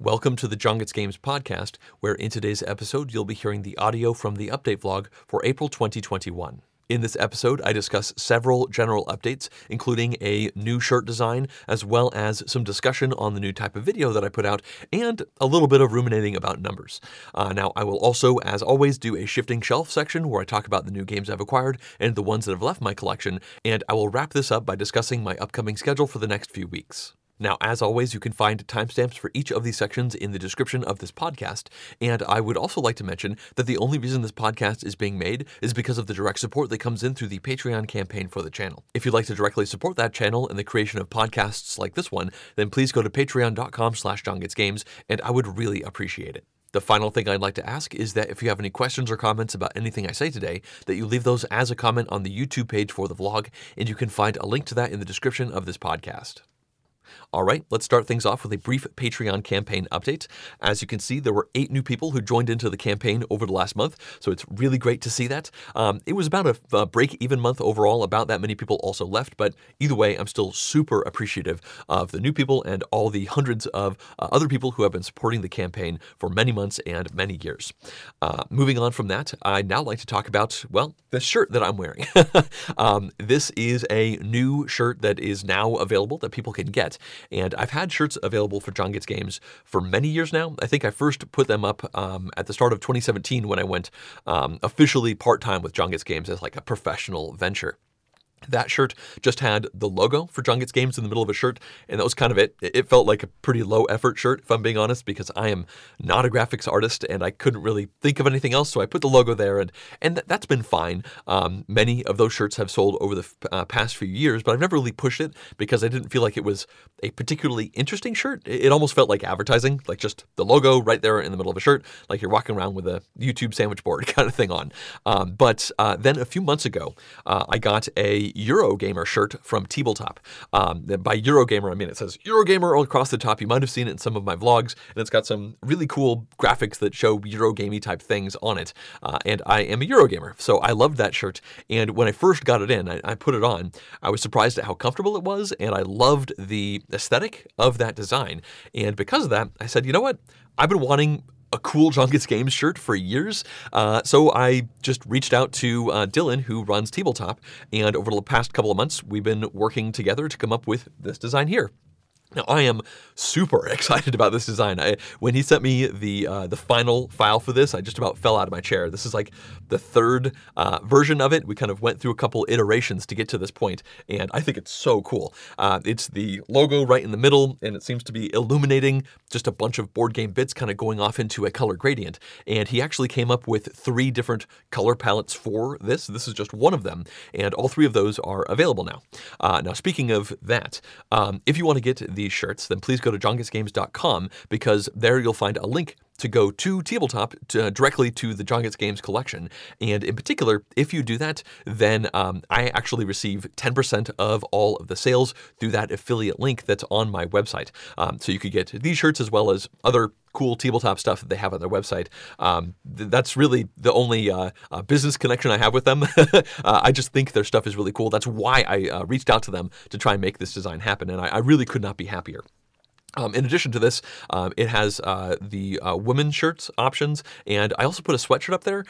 Welcome to the John Games podcast, where in today's episode you'll be hearing the audio from the update vlog for April 2021. In this episode, I discuss several general updates, including a new shirt design, as well as some discussion on the new type of video that I put out, and a little bit of ruminating about numbers. Uh, now, I will also, as always, do a shifting shelf section where I talk about the new games I've acquired and the ones that have left my collection, and I will wrap this up by discussing my upcoming schedule for the next few weeks. Now, as always, you can find timestamps for each of these sections in the description of this podcast. And I would also like to mention that the only reason this podcast is being made is because of the direct support that comes in through the Patreon campaign for the channel. If you'd like to directly support that channel and the creation of podcasts like this one, then please go to patreon.com slash johngetsgames, and I would really appreciate it. The final thing I'd like to ask is that if you have any questions or comments about anything I say today, that you leave those as a comment on the YouTube page for the vlog, and you can find a link to that in the description of this podcast. All right, let's start things off with a brief Patreon campaign update. As you can see, there were eight new people who joined into the campaign over the last month, so it's really great to see that. Um, it was about a, a break even month overall, about that many people also left, but either way, I'm still super appreciative of the new people and all the hundreds of uh, other people who have been supporting the campaign for many months and many years. Uh, moving on from that, I'd now like to talk about, well, the shirt that I'm wearing. um, this is a new shirt that is now available that people can get. And I've had shirts available for John Gets Games for many years now. I think I first put them up um, at the start of 2017 when I went um, officially part time with John Gets Games as like a professional venture. That shirt just had the logo for John Gets Games in the middle of a shirt, and that was kind of it. It felt like a pretty low effort shirt, if I'm being honest, because I am not a graphics artist and I couldn't really think of anything else. So I put the logo there, and and th- that's been fine. Um, many of those shirts have sold over the f- uh, past few years, but I've never really pushed it because I didn't feel like it was a particularly interesting shirt. It, it almost felt like advertising, like just the logo right there in the middle of a shirt, like you're walking around with a YouTube sandwich board kind of thing on. Um, but uh, then a few months ago, uh, I got a Eurogamer shirt from Tabletop. Um, by Eurogamer, I mean it says Eurogamer all across the top. You might have seen it in some of my vlogs, and it's got some really cool graphics that show Eurogamey type things on it. Uh, and I am a Eurogamer, so I loved that shirt. And when I first got it in, I, I put it on. I was surprised at how comfortable it was, and I loved the aesthetic of that design. And because of that, I said, you know what? I've been wanting a cool John Gets Games shirt for years. Uh, so I just reached out to uh, Dylan, who runs Tabletop, and over the past couple of months, we've been working together to come up with this design here. Now I am super excited about this design. I, when he sent me the uh, the final file for this, I just about fell out of my chair. This is like the third uh, version of it. We kind of went through a couple iterations to get to this point, and I think it's so cool. Uh, it's the logo right in the middle, and it seems to be illuminating just a bunch of board game bits, kind of going off into a color gradient. And he actually came up with three different color palettes for this. This is just one of them, and all three of those are available now. Uh, now, speaking of that, um, if you want to get these shirts, then please go to johngetsgames.com because there you'll find a link to go to Tabletop to, uh, directly to the John Games collection. And in particular, if you do that, then um, I actually receive 10% of all of the sales through that affiliate link that's on my website. Um, so you could get these shirts as well as other cool tabletop stuff that they have on their website. Um, th- that's really the only uh, uh, business connection I have with them. uh, I just think their stuff is really cool. That's why I uh, reached out to them to try and make this design happen, and I, I really could not be happier. Um, in addition to this, um, it has uh, the uh, women's shirts options, and I also put a sweatshirt up there.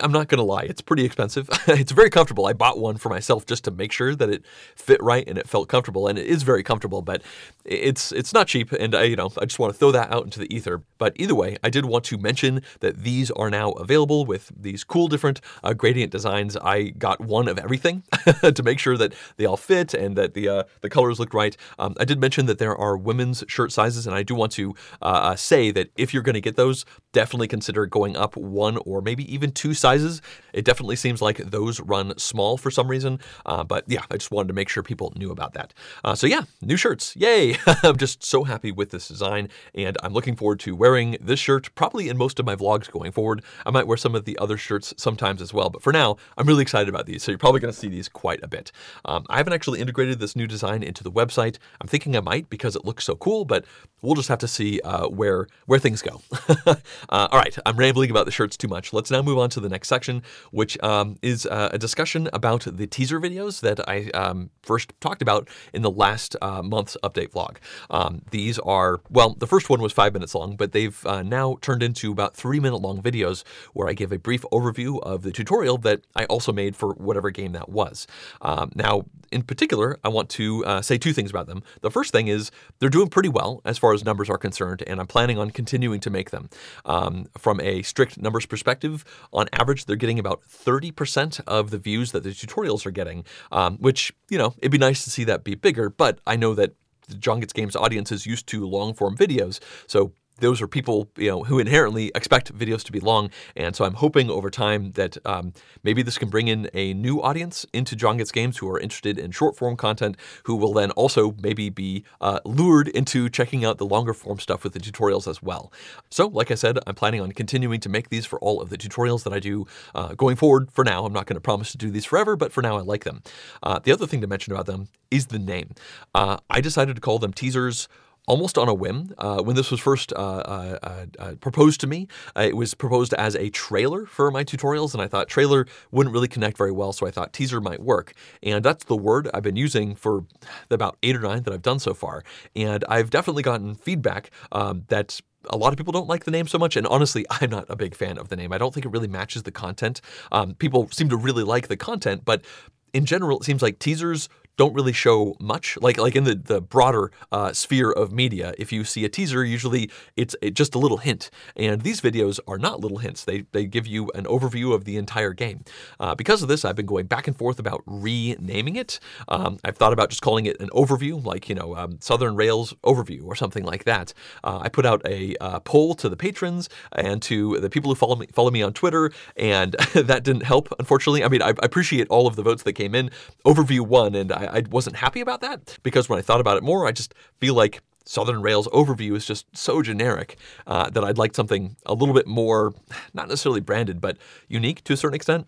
I'm not going to lie, it's pretty expensive. it's very comfortable. I bought one for myself just to make sure that it fit right and it felt comfortable, and it is very comfortable, but it's it's not cheap, and I, you know, I just want to throw that out into the ether. But either way, I did want to mention that these are now available with these cool different uh, gradient designs. I got one of everything to make sure that they all fit and that the uh, the colors look right. Um, I did mention that there are women's shirt sizes, and I do want to uh, uh say that if you're going to get those, definitely consider going up one or maybe even two sizes. It definitely seems like those run small for some reason. Uh, but yeah, I just wanted to make sure people knew about that. Uh, so yeah, new shirts. Yay! I'm just so happy with this design, and I'm looking forward to wearing this shirt probably in most of my vlogs going forward. I might wear some of the other shirts sometimes as well, but for now, I'm really excited about these. So you're probably going to see these quite a bit. Um, I haven't actually integrated this new design into the website. I'm thinking I might because it looks so cool, but we'll just have to see uh, where where things go. uh, all right, I'm rambling about the shirts too much. Let's now move on to the next section, which um, is uh, a discussion about the teaser videos that I um, first talked about in the last uh, month's update vlog. Um, these are well, the first one was five minutes long, but they've uh, now turned into about three minute long videos where I give a brief overview of the tutorial that I also made for whatever game that was. Um, now, in particular, I want to uh, say two things about them. The first thing is they're doing pretty well as far as numbers are concerned, and I'm planning on continuing to make them. Um, from a strict numbers perspective, on average, they're getting about 30% of the views that the tutorials are getting, um, which, you know, it'd be nice to see that be bigger, but I know that the John Gets Games audience is used to long form videos, so those are people you know who inherently expect videos to be long, and so I'm hoping over time that um, maybe this can bring in a new audience into John Gets Games who are interested in short form content, who will then also maybe be uh, lured into checking out the longer form stuff with the tutorials as well. So, like I said, I'm planning on continuing to make these for all of the tutorials that I do uh, going forward. For now, I'm not going to promise to do these forever, but for now, I like them. Uh, the other thing to mention about them is the name. Uh, I decided to call them teasers almost on a whim. Uh, when this was first uh, uh, uh, uh proposed to me, it was proposed as a trailer for my tutorials, and I thought trailer wouldn't really connect very well, so I thought teaser might work. And that's the word I've been using for about eight or nine that I've done so far. And I've definitely gotten feedback um, that a lot of people don't like the name so much, and honestly, I'm not a big fan of the name. I don't think it really matches the content. Um, people seem to really like the content, but in general, it seems like teasers don't really show much. Like like in the the broader uh, sphere of media, if you see a teaser, usually it's just a little hint. And these videos are not little hints. They they give you an overview of the entire game. Uh, because of this, I've been going back and forth about renaming it. Um, I've thought about just calling it an overview, like you know um, Southern Rails overview or something like that. Uh, I put out a uh, poll to the patrons and to the people who follow me follow me on Twitter, and that didn't help. Unfortunately, I mean I, I appreciate all of the votes that came in. Overview won, and I, I wasn't happy about that because when I thought about it more, I just feel like Southern Rails overview is just so generic uh, that I'd like something a little bit more, not necessarily branded, but unique to a certain extent.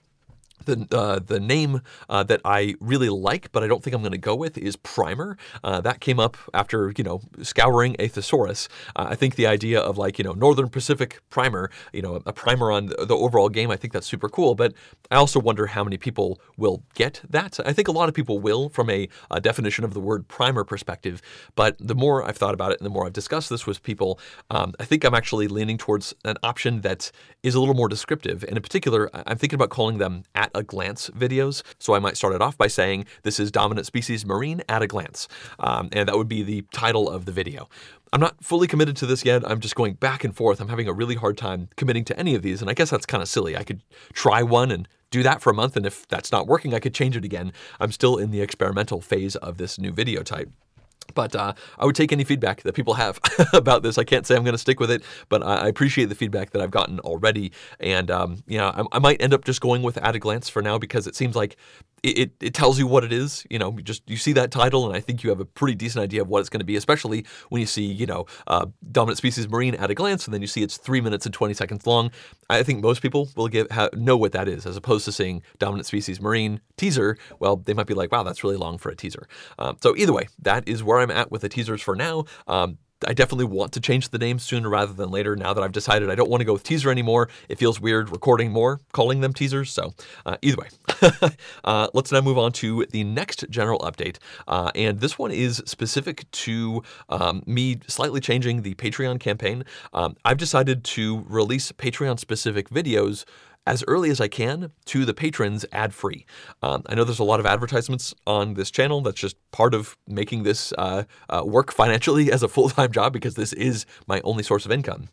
The, uh, the name uh, that I really like, but I don't think I'm going to go with, is Primer. Uh, that came up after you know scouring a thesaurus. Uh, I think the idea of like you know Northern Pacific Primer, you know a primer on the overall game, I think that's super cool. But I also wonder how many people will get that. I think a lot of people will from a, a definition of the word primer perspective. But the more I've thought about it and the more I've discussed this with people, um, I think I'm actually leaning towards an option that is a little more descriptive. And in particular, I'm thinking about calling them at a glance videos. So I might start it off by saying, This is Dominant Species Marine at a glance. Um, and that would be the title of the video. I'm not fully committed to this yet. I'm just going back and forth. I'm having a really hard time committing to any of these. And I guess that's kind of silly. I could try one and do that for a month. And if that's not working, I could change it again. I'm still in the experimental phase of this new video type. But uh, I would take any feedback that people have about this. I can't say I'm going to stick with it, but I appreciate the feedback that I've gotten already. And um, you know, I, I, might end up just going with at a glance for now because it seems like it, it, it, tells you what it is. You know, you just you see that title, and I think you have a pretty decent idea of what it's going to be, especially when you see, you know, uh, dominant species marine at a glance, and then you see it's three minutes and 20 seconds long. I think most people will give ha, know what that is, as opposed to seeing dominant species marine teaser. Well, they might be like, wow, that's really long for a teaser. Um, so either way, that is where I'm at with the teasers for now. Um, I definitely want to change the name sooner rather than later. Now that I've decided I don't want to go with teaser anymore, it feels weird recording more, calling them teasers. So, uh, either way, uh, let's now move on to the next general update. Uh, and this one is specific to um, me slightly changing the Patreon campaign. Um, I've decided to release Patreon specific videos as early as I can to the patrons ad free. Um, I know there's a lot of advertisements on this channel. That's just part of making this uh, uh, work financially as a full time job because this is my only source of income.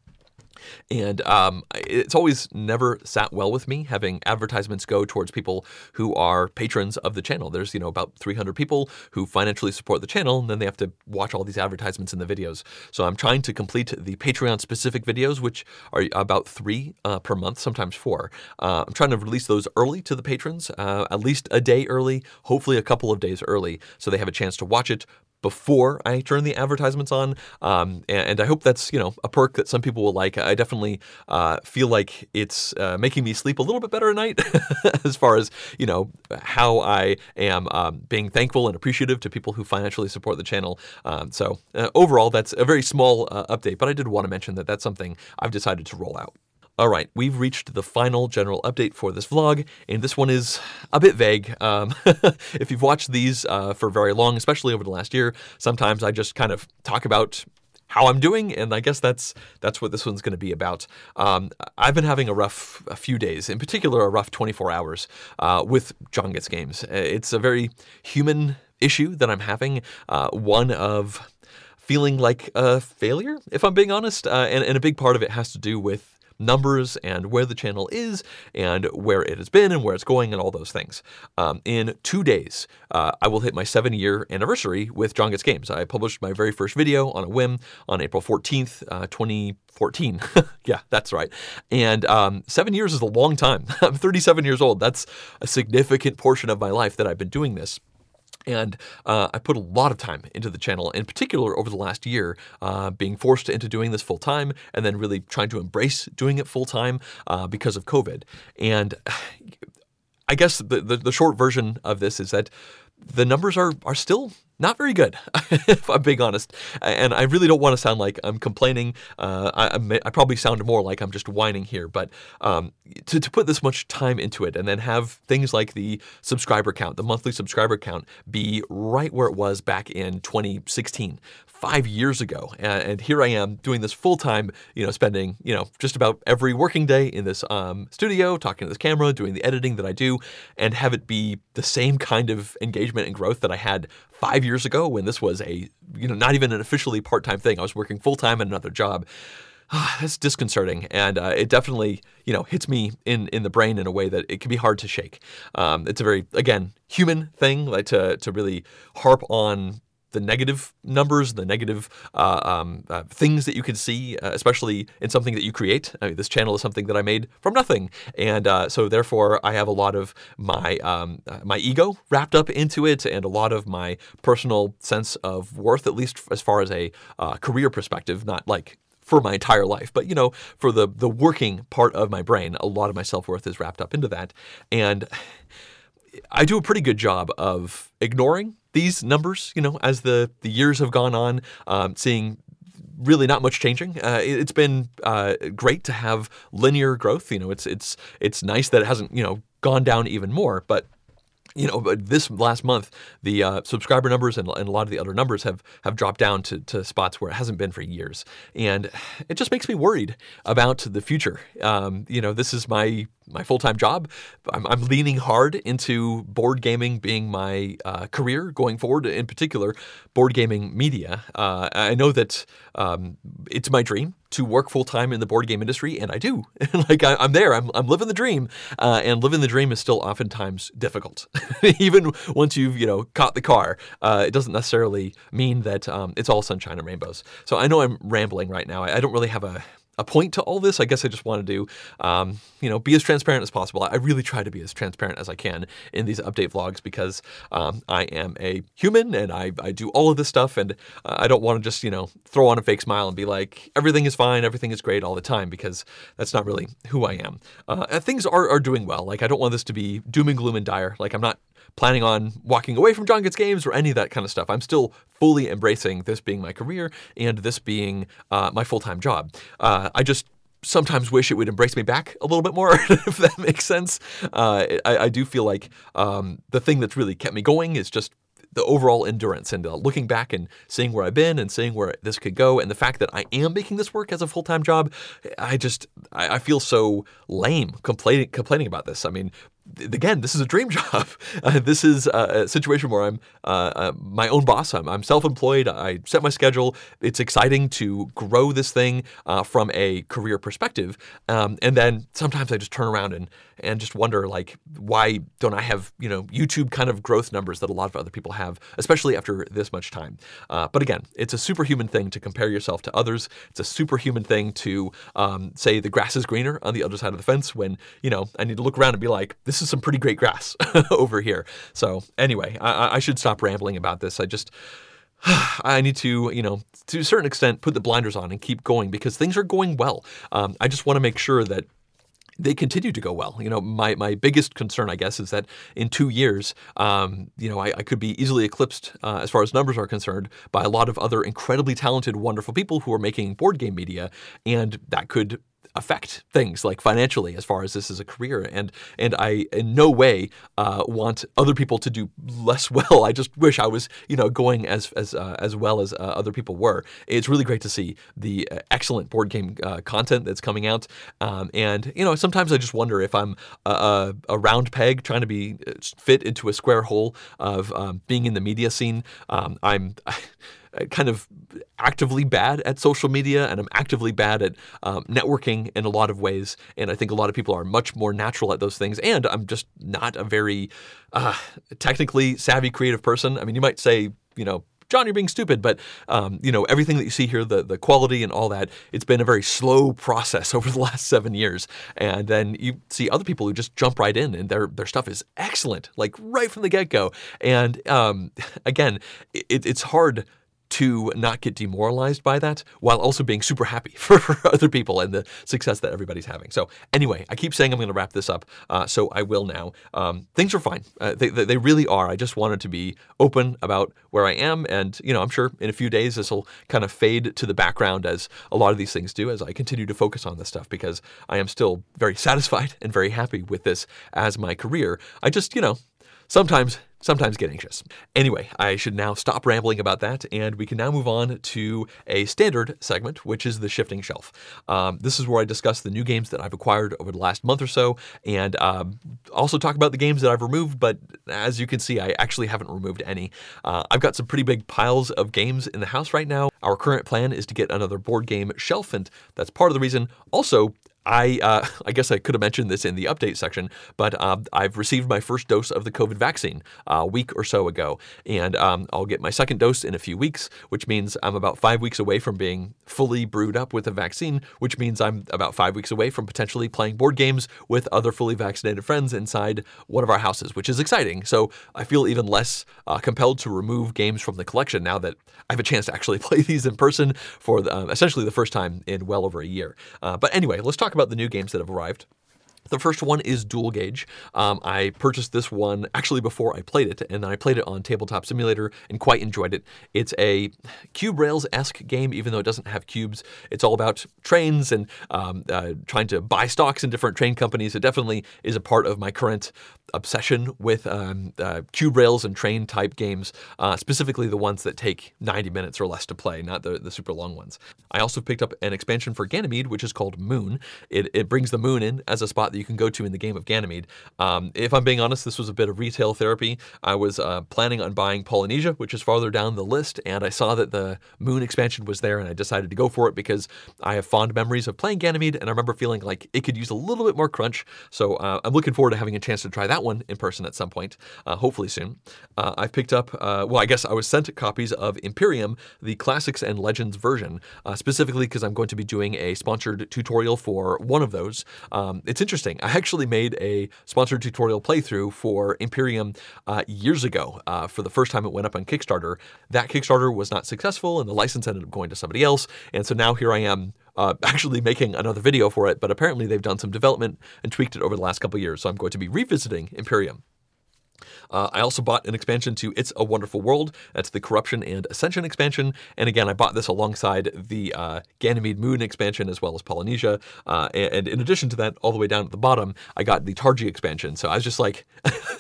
And um, it's always never sat well with me having advertisements go towards people who are patrons of the channel. There's, you know, about 300 people who financially support the channel, and then they have to watch all these advertisements in the videos. So I'm trying to complete the Patreon specific videos, which are about three uh, per month, sometimes four. Uh, I'm trying to release those early to the patrons, uh, at least a day early, hopefully a couple of days early, so they have a chance to watch it before I turn the advertisements on. Um, and, and, I hope that's you know a perk that some people will like. I definitely uh, feel like it's uh, making me sleep a little bit better at night, as far as you know how I am um, being thankful and appreciative to people who financially support the channel. Um, so uh, overall, that's a very small uh, update, but I did want to mention that that's something I've decided to roll out. All right, we've reached the final general update for this vlog, and this one is a bit vague. Um, if you've watched these uh, for very long, especially over the last year, sometimes I just kind of talk about how I'm doing, and I guess that's that's what this one's going to be about. Um, I've been having a rough a few days, in particular, a rough 24 hours uh, with John Gets Games. It's a very human issue that I'm having, uh, one of feeling like a failure, if I'm being honest, uh, and, and a big part of it has to do with numbers and where the channel is and where it has been and where it's going and all those things. Um, in two days, uh, I will hit my seven year anniversary with John Gets Games. I published my very first video on a whim on April 14th, uh, 2014. yeah, that's right. And um, seven years is a long time. I'm 37 years old. That's a significant portion of my life that I've been doing this. And uh, I put a lot of time into the channel, in particular over the last year, uh, being forced into doing this full time and then really trying to embrace doing it full time uh, because of COVID. And I guess the, the, the short version of this is that the numbers are are still not very good, if I'm being honest. And I really don't want to sound like I'm complaining. Uh, I, I, probably sound more like I'm just whining here. But um, to, to put this much time into it and then have things like the subscriber count, the monthly subscriber count, be right where it was back in 2016, five years ago. And, and here I am doing this full time, you know, spending, you know, just about every working day in this um, studio, talking to this camera, doing the editing that I do, and have it be the same kind of engagement and growth that I had five years ago when this was a, you know, not even an officially part time thing. I was working full time at another job. that's disconcerting, and uh, it definitely you know hits me in in the brain in a way that it can be hard to shake. Um, it's a very again human thing, like to to really harp on the negative numbers, the negative uh, um, uh, things that you can see, uh, especially in something that you create. I mean, this channel is something that I made from nothing, and uh, so therefore I have a lot of my um, uh, my ego wrapped up into it, and a lot of my personal sense of worth, at least as far as a uh, career perspective, not like for my entire life. But you know, for the the working part of my brain, a lot of my self worth is wrapped up into that, and I do a pretty good job of ignoring these numbers, you know, as the, the years have gone on, um, seeing really not much changing. Uh, it, has been uh, great to have linear growth. You know, it's it's it's nice that it hasn't you know gone down even more, but you know, but this last month, the uh, subscriber numbers and, and, a lot of the other numbers have have dropped down to, to spots where it hasn't been for years, and it just makes me worried about the future. Um, you know, this is my my full time job. I'm, I'm, leaning hard into board gaming being my uh, career going forward, in particular, board gaming media. Uh, I know that um, it's my dream to work full time in the board game industry, and I do. like I, am there, I'm, I'm living the dream, uh, and living the dream is still oftentimes difficult. Even once you've you know caught the car, uh, it doesn't necessarily mean that um, it's all sunshine and rainbows. So I know I'm rambling right now. I, I don't really have a a point to all this. I guess I just wanted to, um, you know, be as transparent as possible. I really try to be as transparent as I can in these update vlogs because um, I am a human and I, I do all of this stuff and uh, I don't want to just, you know, throw on a fake smile and be like, everything is fine, everything is great all the time because that's not really who I am. Uh, things are, are doing well. Like, I don't want this to be doom and gloom and dire. Like, I'm not planning on walking away from John Gets Games or any of that kind of stuff. I'm still fully embracing this being my career and this being uh, my full time job. Uh, I just sometimes wish it would embrace me back a little bit more, if that makes sense. Uh, I, I, do feel like um, the thing that's really kept me going is just the overall endurance and uh, looking back and seeing where I've been and seeing where this could go and the fact that I am making this work as a full-time job, I just I, I feel so lame complaining complaining about this. I mean, again, this is a dream job. Uh, this is a, situation where I'm uh, uh, my own boss. I'm, I'm, self-employed. I set my schedule. It's exciting to grow this thing uh, from a career perspective. Um, and then sometimes I just turn around and and just wonder like, why don't I have you know YouTube kind of growth numbers that a lot of other people have, especially after this much time. Uh, but again, it's a superhuman thing to compare yourself to others. It's a superhuman thing to um, say the grass is greener on the other side of the fence when you know I need to look around and be like, this this is some pretty great grass over here. So anyway, I, I should stop rambling about this. I just I need to, you know, to a certain extent, put the blinders on and keep going because things are going well. Um, I just want to make sure that they continue to go well. You know, my, my biggest concern, I guess, is that in two years, um, you know, I, I, could be easily eclipsed uh, as far as numbers are concerned by a lot of other incredibly talented, wonderful people who are making board game media, and that could affect things like financially as far as this is a career and and I in no way uh, want other people to do less well. I just wish I was you know going as as uh, as well as uh, other people were. It's really great to see the uh, excellent board game uh, content that's coming out. Um, and you know sometimes I just wonder if I'm a, a, round peg trying to be uh, fit into a square hole of um, being in the media scene. Um, I'm Uh, kind of actively bad at social media and I'm actively bad at um, networking in a lot of ways. And I think a lot of people are much more natural at those things. And I'm just not a very uh, technically savvy, creative person. I mean, you might say, you know, John, you're being stupid. But um, you know, everything that you see here, the the quality and all that, it's been a very slow process over the last seven years. And then you see other people who just jump right in, and their their stuff is excellent, like right from the get go. And um, again, it, it's hard to not get demoralized by that while also being super happy for, other people and the success that everybody's having. So, anyway, I keep saying I'm going to wrap this up, uh, so I will now. Um, things are fine. Uh, they, they really are. I just wanted to be open about where I am. And, you know, I'm sure in a few days this will kind of fade to the background as a lot of these things do as I continue to focus on this stuff because I am still very satisfied and very happy with this as my career. I just, you know, sometimes sometimes get anxious. Anyway, I should now stop rambling about that, and we can now move on to a standard segment, which is the shifting shelf. Um, this is where I discuss the new games that I've acquired over the last month or so, and um, also talk about the games that I've removed. But as you can see, I actually haven't removed any. Uh, I've got some pretty big piles of games in the house right now. Our current plan is to get another board game shelf, and that's part of the reason. Also, I uh, I guess I could have mentioned this in the update section, but uh, I've received my first dose of the COVID vaccine uh, a week or so ago, and um, I'll get my second dose in a few weeks, which means I'm about five weeks away from being fully brewed up with a vaccine, which means I'm about five weeks away from potentially playing board games with other fully vaccinated friends inside one of our houses, which is exciting. So I feel even less uh, compelled to remove games from the collection now that I have a chance to actually play these in person for the, uh, essentially the first time in well over a year. Uh, but anyway, let's talk about the new games that have arrived. The first one is Dual Gauge. Um, I purchased this one actually before I played it, and I played it on Tabletop Simulator and quite enjoyed it. It's a Cube Rails esque game, even though it doesn't have cubes. It's all about trains and um, uh, trying to buy stocks in different train companies. It definitely is a part of my current obsession with um, uh, cube rails and train type games, uh, specifically the ones that take 90 minutes or less to play, not the, the super long ones. I also picked up an expansion for Ganymede, which is called Moon. It, it brings the moon in as a spot that you can go to in the game of Ganymede. Um, if I'm being honest, this was a bit of retail therapy. I was uh, planning on buying Polynesia, which is farther down the list, and I saw that the Moon expansion was there, and I decided to go for it because I have fond memories of playing Ganymede, and I remember feeling like it could use a little bit more crunch. So uh, I'm looking forward to having a chance to try that one in person at some point, uh, hopefully soon. Uh, I've picked up, uh, well, I guess I was sent copies of Imperium, the Classics and Legends version, uh, specifically because I'm going to be doing a sponsored tutorial for one of those. Um, it's interesting. I actually made a sponsored tutorial playthrough for Imperium uh, years ago for the first time it went up on Kickstarter. That Kickstarter was not successful, and the license ended up going to somebody else. And so now here I am uh, actually making another video for it, but apparently they've done some development and tweaked it over the last couple years. So I'm going to be revisiting Imperium. Uh, I also bought an expansion to It's a Wonderful World. That's the Corruption and Ascension expansion. And again, I bought this alongside the uh, Ganymede Moon expansion as well as Polynesia. Uh, and in addition to that, all the way down at the bottom, I got the Targi expansion. So I was just like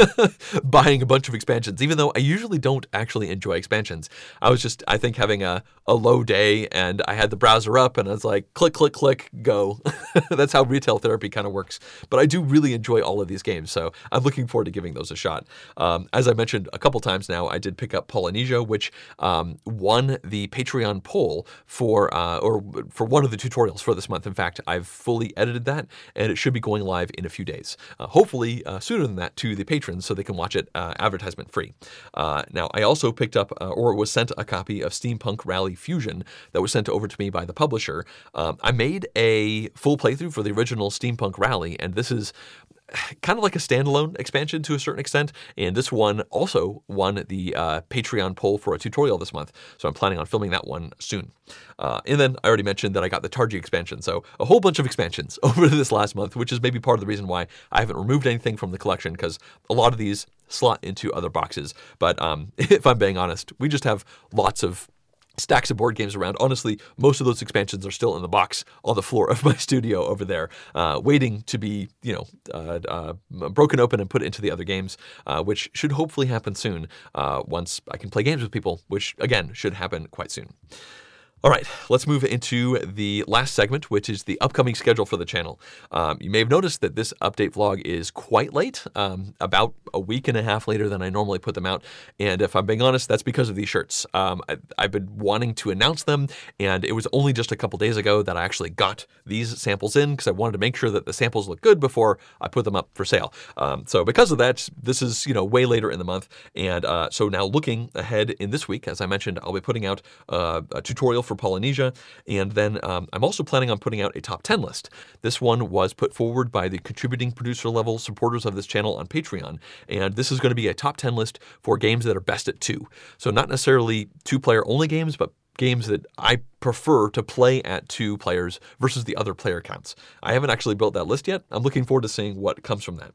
buying a bunch of expansions, even though I usually don't actually enjoy expansions. I was just, I think, having a, a low day and I had the browser up and I was like, click, click, click, go. That's how retail therapy kind of works. But I do really enjoy all of these games. So I'm looking forward to giving those a shot. Um, as I mentioned a couple times now, I did pick up Polynesia, which um, won the Patreon poll for uh, or for one of the tutorials for this month. In fact, I've fully edited that, and it should be going live in a few days. Uh, hopefully uh, sooner than that to the patrons, so they can watch it uh, advertisement free. Uh, now, I also picked up or was sent a copy of Steampunk Rally Fusion that was sent over to me by the publisher. Um, I made a full playthrough for the original Steampunk Rally, and this is kind of like a standalone expansion to a certain extent. And this one also won the uh, Patreon poll for a tutorial this month. So I'm planning on filming that one soon. Uh, and then I already mentioned that I got the Targi expansion. So a whole bunch of expansions over this last month, which is maybe part of the reason why I haven't removed anything from the collection because a lot of these slot into other boxes. But um, if I'm being honest, we just have lots of stacks of board games around. Honestly, most of those expansions are still in the box on the floor of my studio over there, uh, waiting to be, you know, uh, uh, broken open and put into the other games, uh, which should hopefully happen soon uh, once I can play games with people, which again should happen quite soon. All right, let's move into the last segment, which is the upcoming schedule for the channel. Um, you may have noticed that this update vlog is quite late, um, about a week and a half later than I normally put them out. And if I'm being honest, that's because of these shirts. Um, I, have been wanting to announce them, and it was only just a couple days ago that I actually got these samples in because I wanted to make sure that the samples look good before I put them up for sale. Um, so because of that, this is you know way later in the month, and uh, so now looking ahead in this week, as I mentioned, I'll be putting out uh, a tutorial for Polynesia. And then um, I'm also planning on putting out a top 10 list. This one was put forward by the contributing producer level supporters of this channel on Patreon. And this is going to be a top 10 list for games that are best at two. So, not necessarily two player only games, but games that I prefer to play at two players versus the other player counts. I haven't actually built that list yet. I'm looking forward to seeing what comes from that.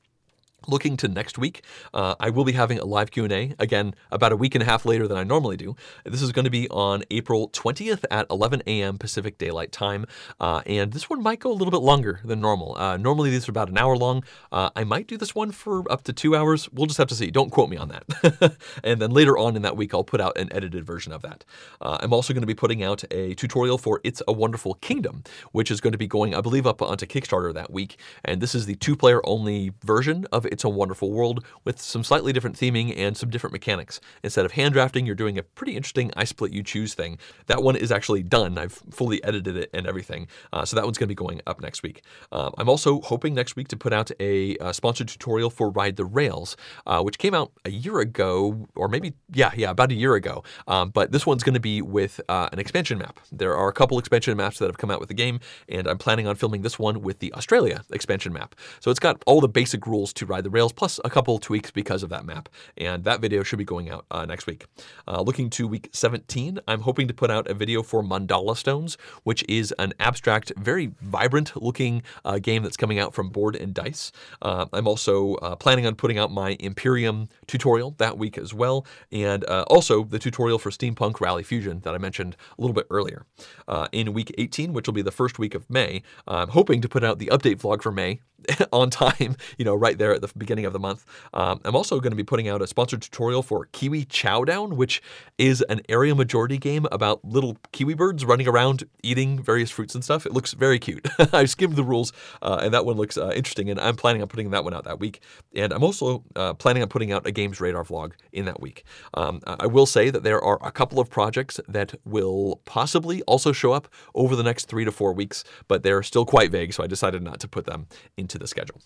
Looking to next week, uh, I will be having a live Q&A, again, about a week and a half later than I normally do. This is going to be on April 20th at 11 a.m. Pacific Daylight Time, uh, and this one might go a little bit longer than normal. Uh, normally these are about an hour long. Uh, I might do this one for up to two hours. We'll just have to see. Don't quote me on that. and then later on in that week, I'll put out an edited version of that. Uh, I'm also going to be putting out a tutorial for It's a Wonderful Kingdom, which is going to be going, I believe, up onto Kickstarter that week. And this is the two-player only version of it's a Wonderful World with some slightly different theming and some different mechanics. Instead of hand drafting, you're doing a pretty interesting I split you choose thing. That one is actually done. I've fully edited it and everything. Uh, so that one's going to be going up next week. Uh, I'm also hoping next week to put out a uh, sponsored tutorial for Ride the Rails, uh, which came out a year ago, or maybe, yeah, yeah, about a year ago. Um, but this one's going to be with uh, an expansion map. There are a couple expansion maps that have come out with the game, and I'm planning on filming this one with the Australia expansion map. So it's got all the basic rules to Ride the Rails, plus a couple tweaks because of that map. And that video should be going out uh, next week. Uh, looking to week 17, I'm hoping to put out a video for Mandala Stones, which is an abstract, very vibrant looking uh, game that's coming out from Board and Dice. Uh, I'm also uh, planning on putting out my Imperium tutorial that week as well, and uh, also the tutorial for Steampunk Rally Fusion that I mentioned a little bit earlier. in week 18, which will be the first week of May, I'm hoping to put out the update vlog for May on time, you know, right there at the beginning of the month. Um, I'm also going to be putting out a sponsored tutorial for Kiwi Chowdown, which is an area majority game about little kiwi birds running around eating various fruits and stuff. It looks very cute. I skimmed the rules, uh, and that one looks uh, interesting, and I'm planning on putting that one out that week. And I'm also uh, planning on putting out a Games Radar vlog in that week. Um, I will say that there are a couple of projects that will possibly also show up over the next three to four weeks, but they're still quite vague, so I decided not to put them into the schedule.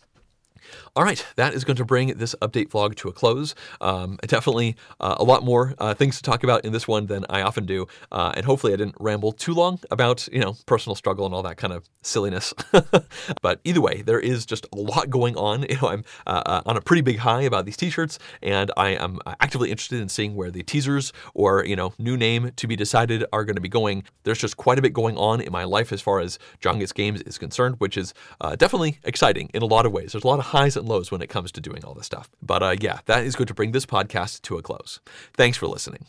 All right, that is going to bring this update vlog to a close. Um, definitely uh, a lot more uh, things to talk about in this one than I often do, uh, and hopefully I didn't ramble too long about you know personal struggle and all that kind of silliness. but either way, there is just a lot going on. You know, I'm uh, uh, on a pretty big high about these T-shirts, and I am actively interested in seeing where the teasers or you know new name to be decided are going to be going. There's just quite a bit going on in my life as far as John Gets Games is concerned, which is uh, definitely exciting in a lot of ways. There's a lot of highs and lows when it comes to doing all this stuff. But uh, yeah, that is going to bring this podcast to a close. Thanks for listening.